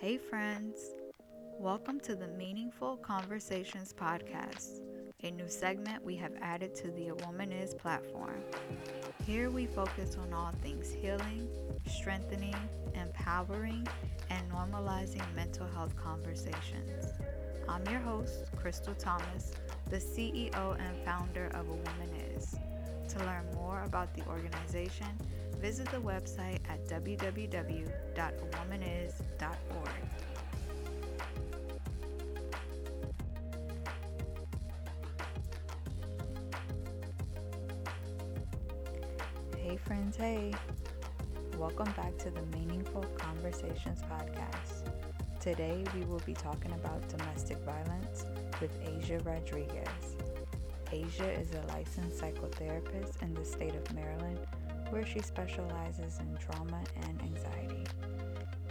Hey, friends. Welcome to the Meaningful Conversations Podcast, a new segment we have added to the A Woman Is platform. Here we focus on all things healing, strengthening, empowering, and normalizing mental health conversations. I'm your host, Krystal Thomas, the CEO and founder of A Woman Is. To learn more about the organization, visit the website at www.awomanis.org. Hey, friends, hey. Welcome back to the Meaningful Conversations podcast. Today, we will be talking about domestic violence with Asia Rodriquez. Asia is a licensed psychotherapist in the state of Maryland where she specializes in trauma and anxiety.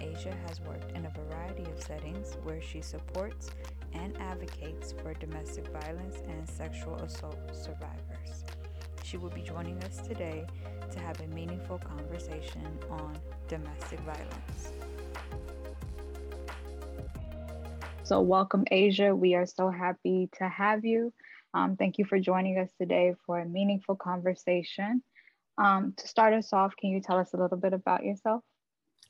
Asia has worked in a variety of settings where she supports and advocates for domestic violence and sexual assault survivors. She will be joining us today to have a meaningful conversation on domestic violence. So, welcome, Asia. We are so happy to have you. Um, thank you for joining us today for a meaningful conversation. Um, to start us off, can you tell us a little bit about yourself?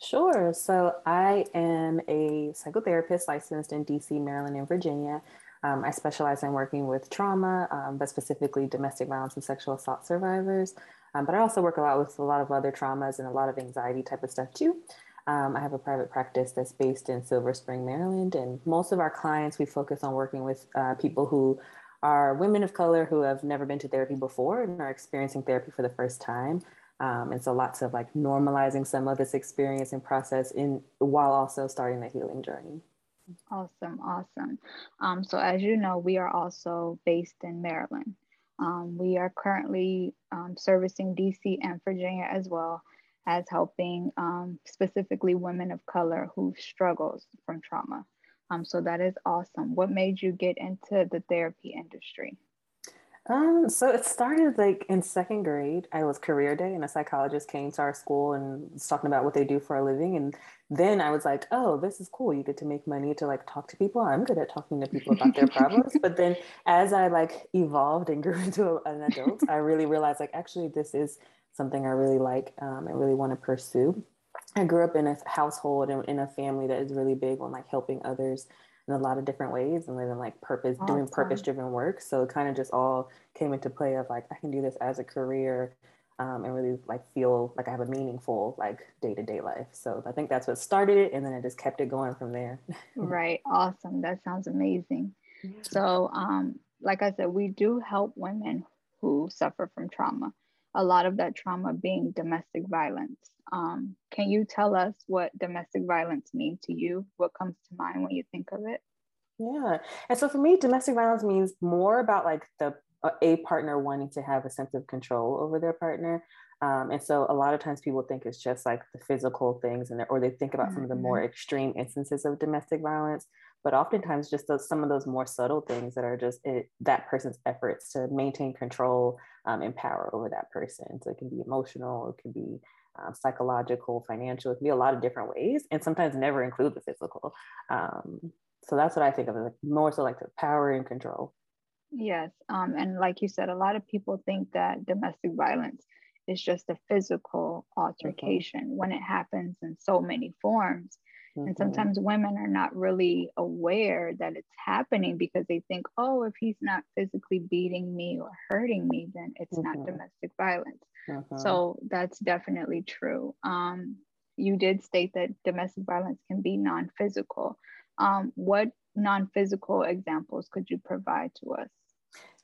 Sure. So I am a psychotherapist licensed in DC, Maryland, and Virginia. Um, I specialize in working with trauma, um, but specifically domestic violence and sexual assault survivors. Um, but I also work a lot with a lot of other traumas and a lot of anxiety type of stuff too. Um, I have a private practice that's based in Silver Spring, Maryland, and most of our clients we focus on working with uh, people who are women of color who have never been to therapy before and are experiencing therapy for the first time. Um, and so lots of like normalizing some of this experience and process in while also starting the healing journey. Awesome, awesome. Um, so as you know, we are also based in Maryland. Um, we are currently um, servicing DC and Virginia as well as helping um, specifically women of color who struggles from trauma. Um, so that is awesome. What made you get into the therapy industry? Um, so it started like in second grade. I was career day, and a psychologist came to our school and was talking about what they do for a living. And then I was like, "Oh, this is cool. You get to make money to like talk to people. I'm good at talking to people about their problems." but then, as I like evolved and grew into an adult, I really realized like actually this is something I really like. Um, I really want to pursue. I grew up in a household and in a family that is really big on like helping others in a lot of different ways and living like purpose, awesome. doing purpose driven work. So it kind of just all came into play of like, I can do this as a career um, and really like feel like I have a meaningful like day to day life. So I think that's what started it. And then I just kept it going from there. right. Awesome. That sounds amazing. So, um, like I said, we do help women who suffer from trauma a lot of that trauma being domestic violence. Um, can you tell us what domestic violence means to you? What comes to mind when you think of it? Yeah. And so for me, domestic violence means more about like the a partner wanting to have a sense of control over their partner. Um, and so a lot of times people think it's just like the physical things and or they think about mm-hmm. some of the more mm-hmm. extreme instances of domestic violence but oftentimes just those, some of those more subtle things that are just it, that person's efforts to maintain control um, and power over that person. So it can be emotional, it can be um, psychological, financial, it can be a lot of different ways, and sometimes never include the physical. Um, so that's what I think of as like more so like the power and control. Yes, um, and like you said, a lot of people think that domestic violence is just a physical mm-hmm. altercation mm-hmm. when it happens in so many forms Mm-hmm. And sometimes women are not really aware that it's happening because they think, oh, if he's not physically beating me or hurting me, then it's mm-hmm. not domestic violence. Mm-hmm. So that's definitely true. Um, you did state that domestic violence can be non physical. Um, what non physical examples could you provide to us?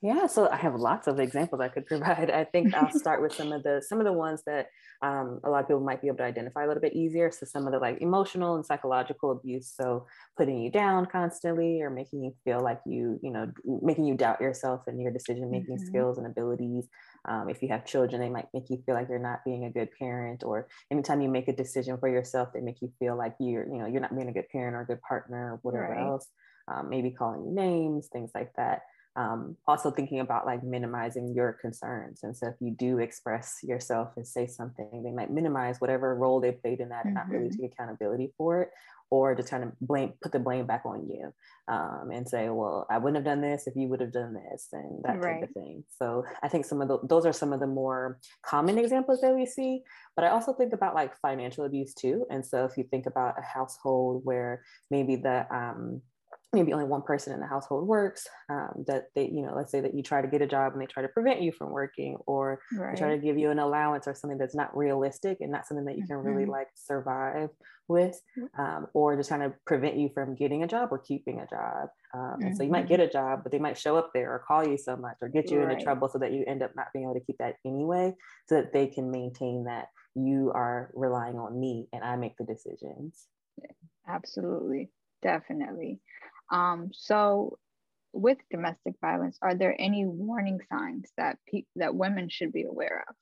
Yeah, so I have lots of examples I could provide. I think I'll start with some of the some of the ones that um, a lot of people might be able to identify a little bit easier. So some of the like emotional and psychological abuse. So putting you down constantly or making you feel like you, you know, making you doubt yourself and your decision making mm-hmm. skills and abilities. Um, if you have children, they might make you feel like you're not being a good parent. Or anytime you make a decision for yourself, they make you feel like you're, you know, you're not being a good parent or a good partner or whatever right. else. Um, maybe calling you names, things like that. Um, also thinking about like minimizing your concerns. And so if you do express yourself and say something, they might minimize whatever role they played in that mm-hmm. and not really mm-hmm. take accountability for it or just kind of blame put the blame back on you um, and say well i wouldn't have done this if you would have done this and that right. type of thing so i think some of the, those are some of the more common examples that we see but i also think about like financial abuse too and so if you think about a household where maybe the um, maybe only one person in the household works um, that they you know let's say that you try to get a job and they try to prevent you from working or right. try to give you an allowance or something that's not realistic and not something that you can mm-hmm. really like survive with mm-hmm. um, or just trying to prevent you from getting a job or keeping a job um, and so you might mm-hmm. get a job but they might show up there or call you so much or get you right. into trouble so that you end up not being able to keep that anyway so that they can maintain that you are relying on me and i make the decisions absolutely definitely um, so, with domestic violence, are there any warning signs that pe- that women should be aware of?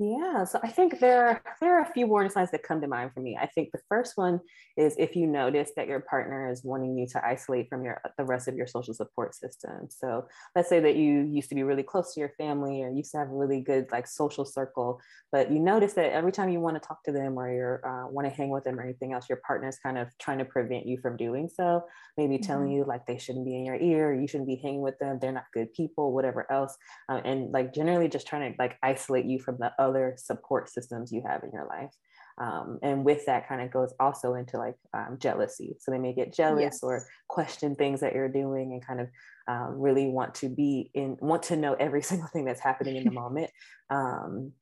Yeah, so I think there there are a few warning signs that come to mind for me. I think the first one is if you notice that your partner is wanting you to isolate from your the rest of your social support system. So let's say that you used to be really close to your family or used to have a really good like social circle, but you notice that every time you want to talk to them or you uh, want to hang with them or anything else, your partner's kind of trying to prevent you from doing so. Maybe mm-hmm. telling you like they shouldn't be in your ear, you shouldn't be hanging with them, they're not good people, whatever else, uh, and like generally just trying to like isolate you from the other support systems you have in your life. Um, and with that kind of goes also into like um, jealousy. So they may get jealous yes. or question things that you're doing and kind of um, really want to be in, want to know every single thing that's happening in the moment. Um,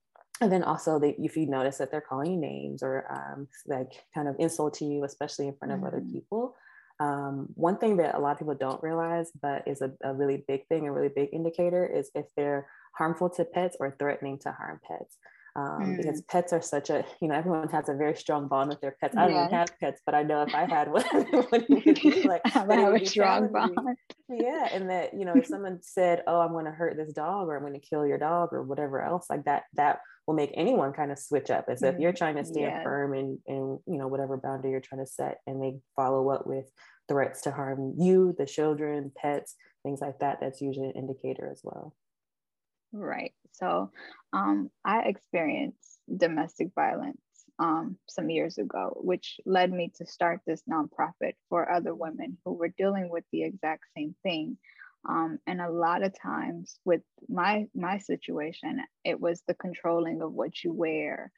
and then also they, if you notice that they're calling you names or um, like kind of insulting you, especially in front of mm-hmm. other people. Um, one thing that a lot of people don't realize, but is a, a really big thing, a really big indicator is if they're harmful to pets or threatening to harm pets um, mm. because pets are such a you know everyone has a very strong bond with their pets. I don't have pets, but I know if I had one, would be like I have a strong bond. Yeah, and that you know if someone said, "Oh, I'm going to hurt this dog," or "I'm going to kill your dog," or whatever else like that, that will make anyone kind of switch up. And so if you're mm, trying to stand yeah. firm and and you know whatever boundary you're trying to set, and they follow up with threats to harm you, the children, pets, things like that, that's usually an indicator as well. Right. So um, I experienced domestic violence um, some years ago, which led me to start this nonprofit for other women who were dealing with the exact same thing. Um, and a lot of times with my my situation, it was the controlling of what you wear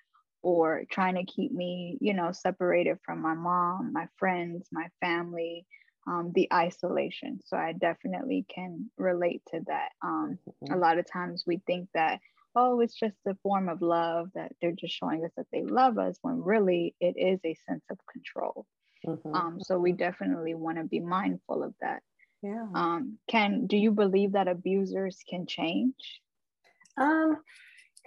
or trying to keep me, you know, separated from my mom, my friends, my family, um, the isolation. So I definitely can relate to that. Um, mm-hmm. A lot of times we think that, oh, it's just a form of love that they're just showing us that they love us, when really it is a sense of control. Mm-hmm. Um, so we definitely want to be mindful of that. Yeah. Um, can do you believe that abusers can change? Um,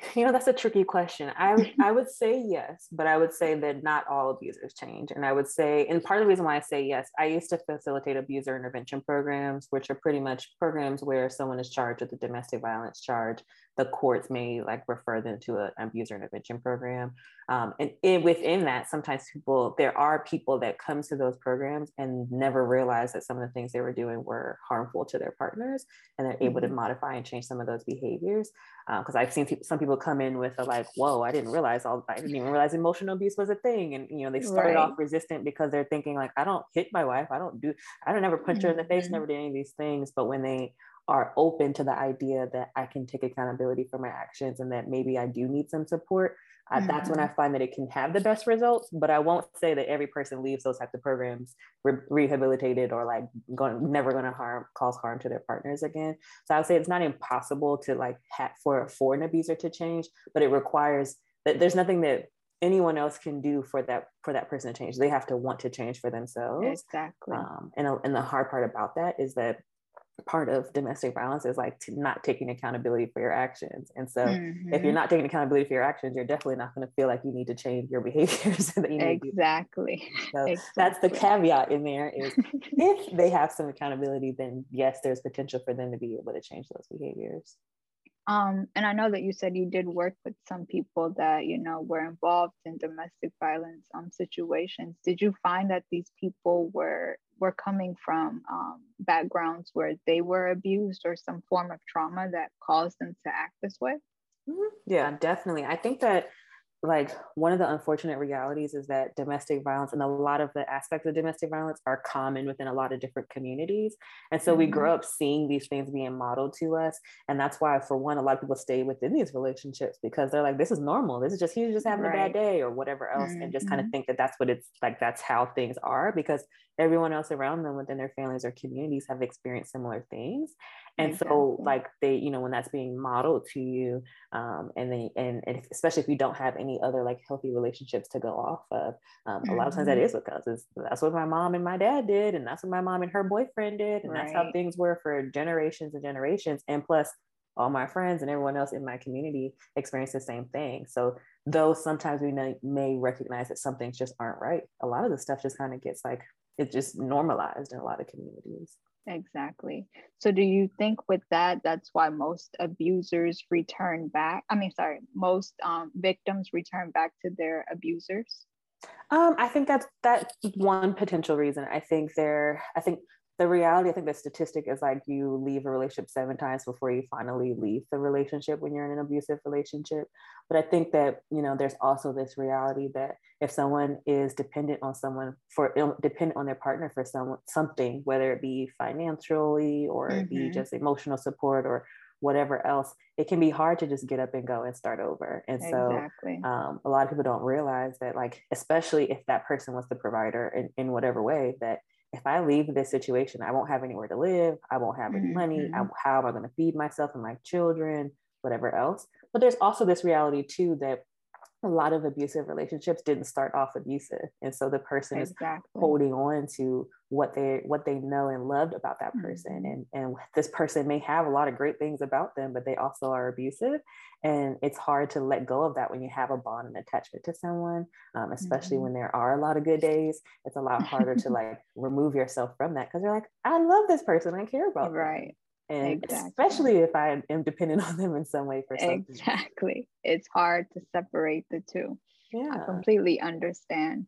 you know, that's a tricky question. I I would say yes, but I would say that not all abusers change. And I would say, and part of the reason why I say yes, I used to facilitate abuser intervention programs, which are pretty much programs where someone is charged with a domestic violence charge the courts may like refer them to an abuser intervention program. Um, and in, within that, sometimes people, there are people that come to those programs and never realize that some of the things they were doing were harmful to their partners, and they're able to mm-hmm. modify and change some of those behaviors. Because uh, I've seen people, some people come in with a like, "Whoa, I didn't realize all, I didn't even realize emotional abuse was a thing," and you know they started right. off resistant because they're thinking like, "I don't hit my wife, I don't do, I don't ever punch mm-hmm. her in the face, mm-hmm. never did any of these things," but when they are open to the idea that I can take accountability for my actions and that maybe I do need some support, uh, mm-hmm. that's when I mm-hmm. find that it can have the best results. But I won't say that every person leaves those types of programs re- rehabilitated or like going never going to harm cause harm to their partners again. So I would say it's not impossible to like have for for an abuser to change, but it requires that there's nothing that anyone else can do for that for that person to change. They have to want to change for themselves. Exactly. Um, and and the hard part about that is that part of domestic violence is like not taking accountability for your actions. And so mm-hmm. if you're mm-hmm. not taking accountability for your actions, you're definitely not going to feel like you need to change your behaviors. that you exactly. So exactly. that's the caveat in there is if they have some accountability, then yes, there's potential for them to be able to change those behaviors. Um, and I know that you said you did work with some people that you know were involved in domestic violence um, situations. Did you find that these people were were coming from um, backgrounds where they were abused or some form of trauma that caused them to act this way? Mm-hmm. Yeah, definitely. I think that like one of the unfortunate realities is that domestic violence and a lot of the aspects of domestic violence are common within a lot of different communities and so mm-hmm. we grow up seeing these things being modeled to us and that's why for one a lot of people stay within these relationships because they're like this is normal this is just he's just having right. a bad day or whatever else mm-hmm. and just kind of think that that's what it's like that's how things are because everyone else around them within their families or communities have experienced similar things and exactly. so like they you know when that's being modeled to you um, and they and, and especially if you don't have any other like healthy relationships to go off of um, mm-hmm. a lot of times that is mm-hmm. is because it's, that's what my mom and my dad did and that's what my mom and her boyfriend did and right. that's how things were for generations and generations and plus all my friends and everyone else in my community experience the same thing so though sometimes we may, may recognize that some things just aren't right a lot of the stuff just kind of gets like it's just normalized in a lot of communities Exactly. So do you think with that that's why most abusers return back? I mean, sorry, most um, victims return back to their abusers? Um, I think that's that's one potential reason. I think there I think the reality, I think the statistic is like you leave a relationship seven times before you finally leave the relationship when you're in an abusive relationship. But I think that, you know, there's also this reality that if someone is dependent on someone for dependent on their partner for some something, whether it be financially or mm-hmm. it be mm-hmm. just emotional support or whatever else, it can be hard to just get up and go and start over. And so exactly. um, a lot of people don't realize that, like, especially if that person was the provider in, in whatever way, that if I leave this situation, I won't have anywhere to live. I won't have any money. I, mm-hmm. how am I going to feed myself and my children, whatever else? But there's also this reality too that a lot of abusive relationships didn't start off abusive and so the person exactly. is holding on to what they what they know and loved about that person mm-hmm. and and this person may have a lot of great things about them but they also are abusive and it's hard to let go of that when you have a bond and attachment to someone um, especially mm-hmm. when there are a lot of good days it's a lot harder to like remove yourself from that because you're like i love this person i care about right them and exactly. especially if I am dependent on them in some way for something. Exactly. It's hard to separate the two. Yeah. I completely understand.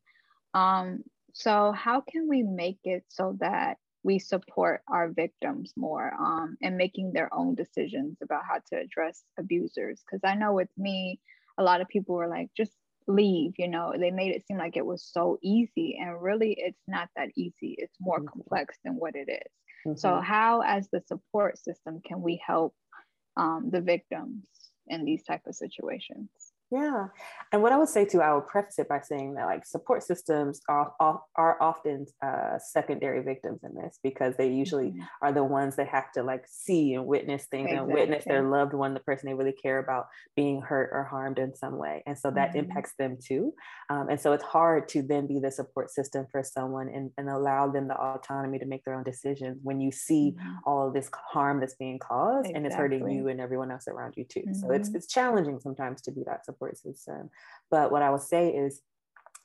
Um, so how can we make it so that we support our victims more um, and making their own decisions about how to address abusers? Because I know with me, a lot of people were like, just leave, you know, they made it seem like it was so easy. And really, it's not that easy. It's more mm-hmm. complex than what it is. Mm-hmm. So, how, as the support system, can we help um, the victims in these type of situations? Yeah. And what I would say too, I would preface it by saying that like support systems are, are often uh, secondary victims in this because they usually mm-hmm. are the ones that have to like see and witness things exactly. and witness their loved one, the person they really care about being hurt or harmed in some way. And so that mm-hmm. impacts them too. Um, and so it's hard to then be the support system for someone and, and allow them the autonomy to make their own decisions when you see mm-hmm. all of this harm that's being caused exactly. and it's hurting you and everyone else around you too. So it's, mm-hmm. it's challenging sometimes to be that support support system. But what I would say is,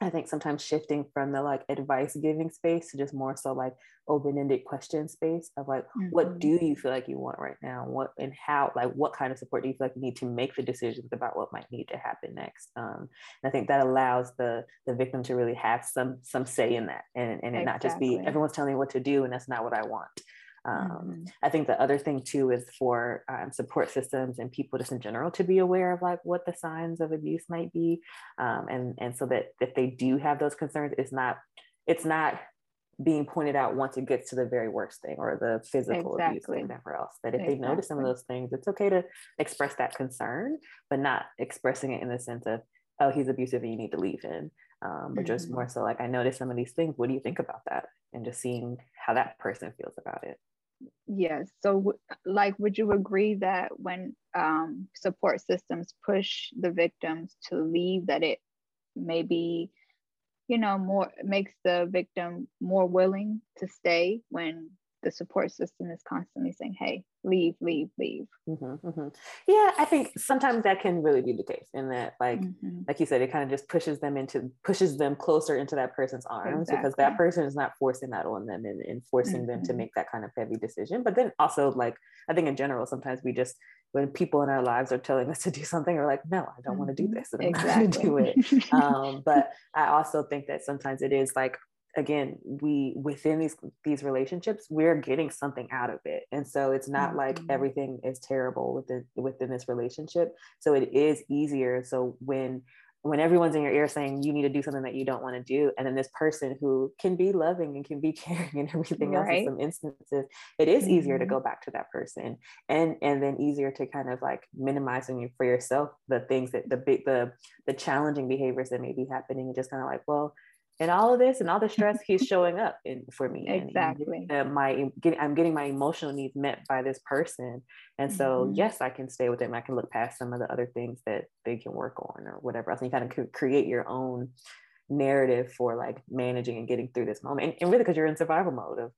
I think sometimes shifting from the like advice giving space to just more so like open ended question space of like, mm-hmm. what do you feel like you want right now? What and how, like, what kind of support do you feel like you need to make the decisions about what might need to happen next? Um, and I think that allows the the victim to really have some some say in that and, and it exactly. not just be everyone's telling me what to do and that's not what I want. Um, mm-hmm. I think the other thing too is for um, support systems and people just in general to be aware of like what the signs of abuse might be, um, and and so that if they do have those concerns, it's not it's not being pointed out once it gets to the very worst thing or the physical exactly. abuse or whatever else. That if exactly. they notice some of those things, it's okay to express that concern, but not expressing it in the sense of oh he's abusive and you need to leave him. Um, but mm-hmm. just more so like I noticed some of these things. What do you think about that? And just seeing how that person feels about it. Yes. So, like, would you agree that when um, support systems push the victims to leave, that it maybe, you know, more makes the victim more willing to stay when the support system is constantly saying, "Hey, leave, leave, leave." Mm-hmm, mm-hmm. Yeah, I think sometimes that can really be the case, in that, like, mm-hmm. like you said, it kind of just pushes them into pushes them closer into that person's arms exactly. because that person is not forcing that on them and, and forcing them to mm-hmm. make that kind of heavy decision. But then also, like, I think in general, sometimes we just when people in our lives are telling us to do something, we're like, no, I don't mm-hmm. want to do this. I'm exactly. not going to do it. um, but I also think that sometimes it is like again we within these these relationships we're getting something out of it and so it's not mm-hmm. like everything is terrible within within this relationship so it is easier so when when everyone's in your ear saying you need to do something that you don't want to do and then this person who can be loving and can be caring and everything right. else in some instances it is mm-hmm. easier to mm-hmm. go back to that person and and then easier to kind of like minimizing for yourself the things that the big the the challenging behaviors that may be happening and just kind of like well and all of this and all the stress he's showing up in for me exactly and, my getting i'm getting my emotional needs met by this person and so mm-hmm. yes i can stay with him i can look past some of the other things that they can work on or whatever else and you kind of create your own narrative for like managing and getting through this moment and, and really because you're in survival mode of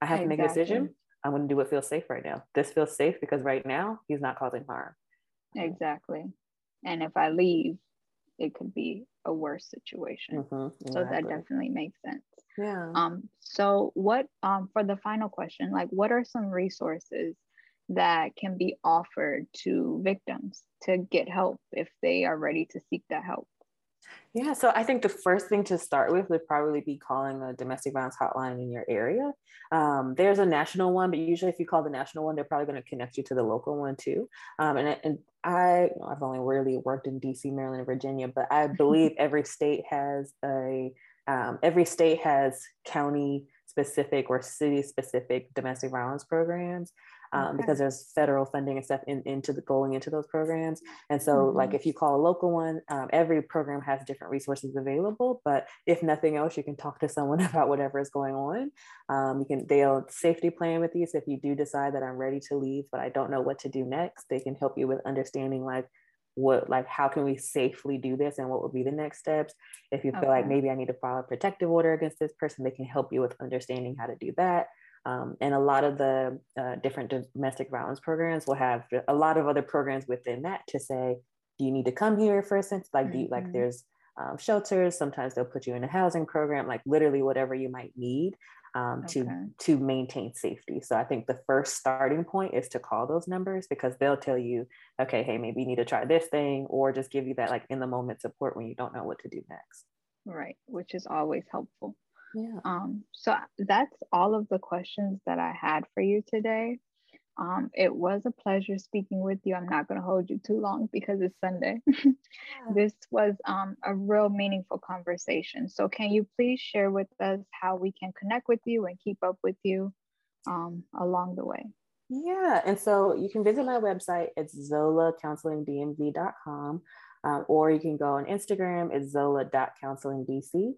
i have exactly. to make a decision i'm going to do what feels safe right now this feels safe because right now he's not causing harm exactly and if i leave it could be a worse situation. Mm-hmm, exactly. So that definitely makes sense. Yeah. Um, so what um for the final question, like what are some resources that can be offered to victims to get help if they are ready to seek that help? Yeah, so I think the first thing to start with would probably be calling a domestic violence hotline in your area. Um, there's a national one, but usually if you call the national one, they're probably going to connect you to the local one too. Um, and, and I, I've only really worked in DC, Maryland, and Virginia, but I believe every state has a, um, every state has county specific or city specific domestic violence programs um, okay. because there's federal funding and stuff in, into the going into those programs. And so, mm-hmm. like if you call a local one, um, every program has different resources available. But if nothing else, you can talk to someone about whatever is going on. Um, you can they'll safety plan with you. So if you do decide that I'm ready to leave, but I don't know what to do next, they can help you with understanding like what like how can we safely do this and what would be the next steps if you feel okay. like maybe i need to file a protective order against this person they can help you with understanding how to do that um, and a lot of the uh, different domestic violence programs will have a lot of other programs within that to say, do you need to come here for a sense? Like, mm-hmm. you, like mm-hmm. there's um, shelters. Sometimes they'll put you in a housing program, like literally whatever you might need um, okay. to to maintain safety. So I think the first starting point is to call those numbers because they'll tell you, okay, hey, maybe you need to try this thing, or just give you that like in the moment support when you don't know what to do next. Right, which is always helpful. Yeah. Um, so that's all of the questions that I had for you today. Um, it was a pleasure speaking with you. I'm not going to hold you too long because it's Sunday. yeah. This was um, a real meaningful conversation. So, can you please share with us how we can connect with you and keep up with you um, along the way? Yeah, and so you can visit my website. It's zolacounselingdmv.com, um, or you can go on Instagram. It's zola.counselingdc.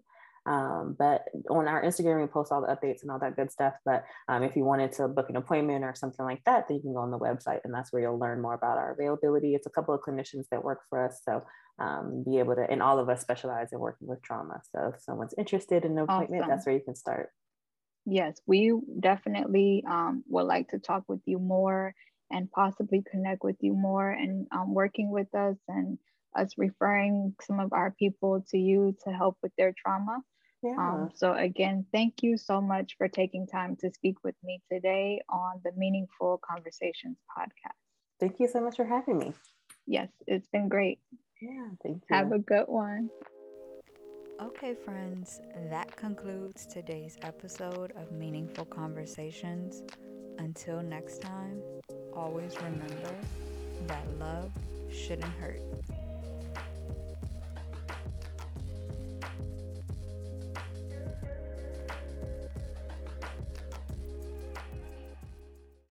Um, but on our Instagram, we post all the updates and all that good stuff. But um, if you wanted to book an appointment or something like that, then you can go on the website and that's where you'll learn more about our availability. It's a couple of clinicians that work for us. So um, be able to, and all of us specialize in working with trauma. So if someone's interested in an appointment, awesome. that's where you can start. Yes, we definitely um, would like to talk with you more and possibly connect with you more and um, working with us and us referring some of our people to you to help with their trauma. Yeah. Um, so again, thank you so much for taking time to speak with me today on the Meaningful Conversations podcast. Thank you so much for having me. Yes, it's been great. Yeah, thank you. Have a good one. Okay, friends, that concludes today's episode of Meaningful Conversations. Until next time, always remember that love shouldn't hurt.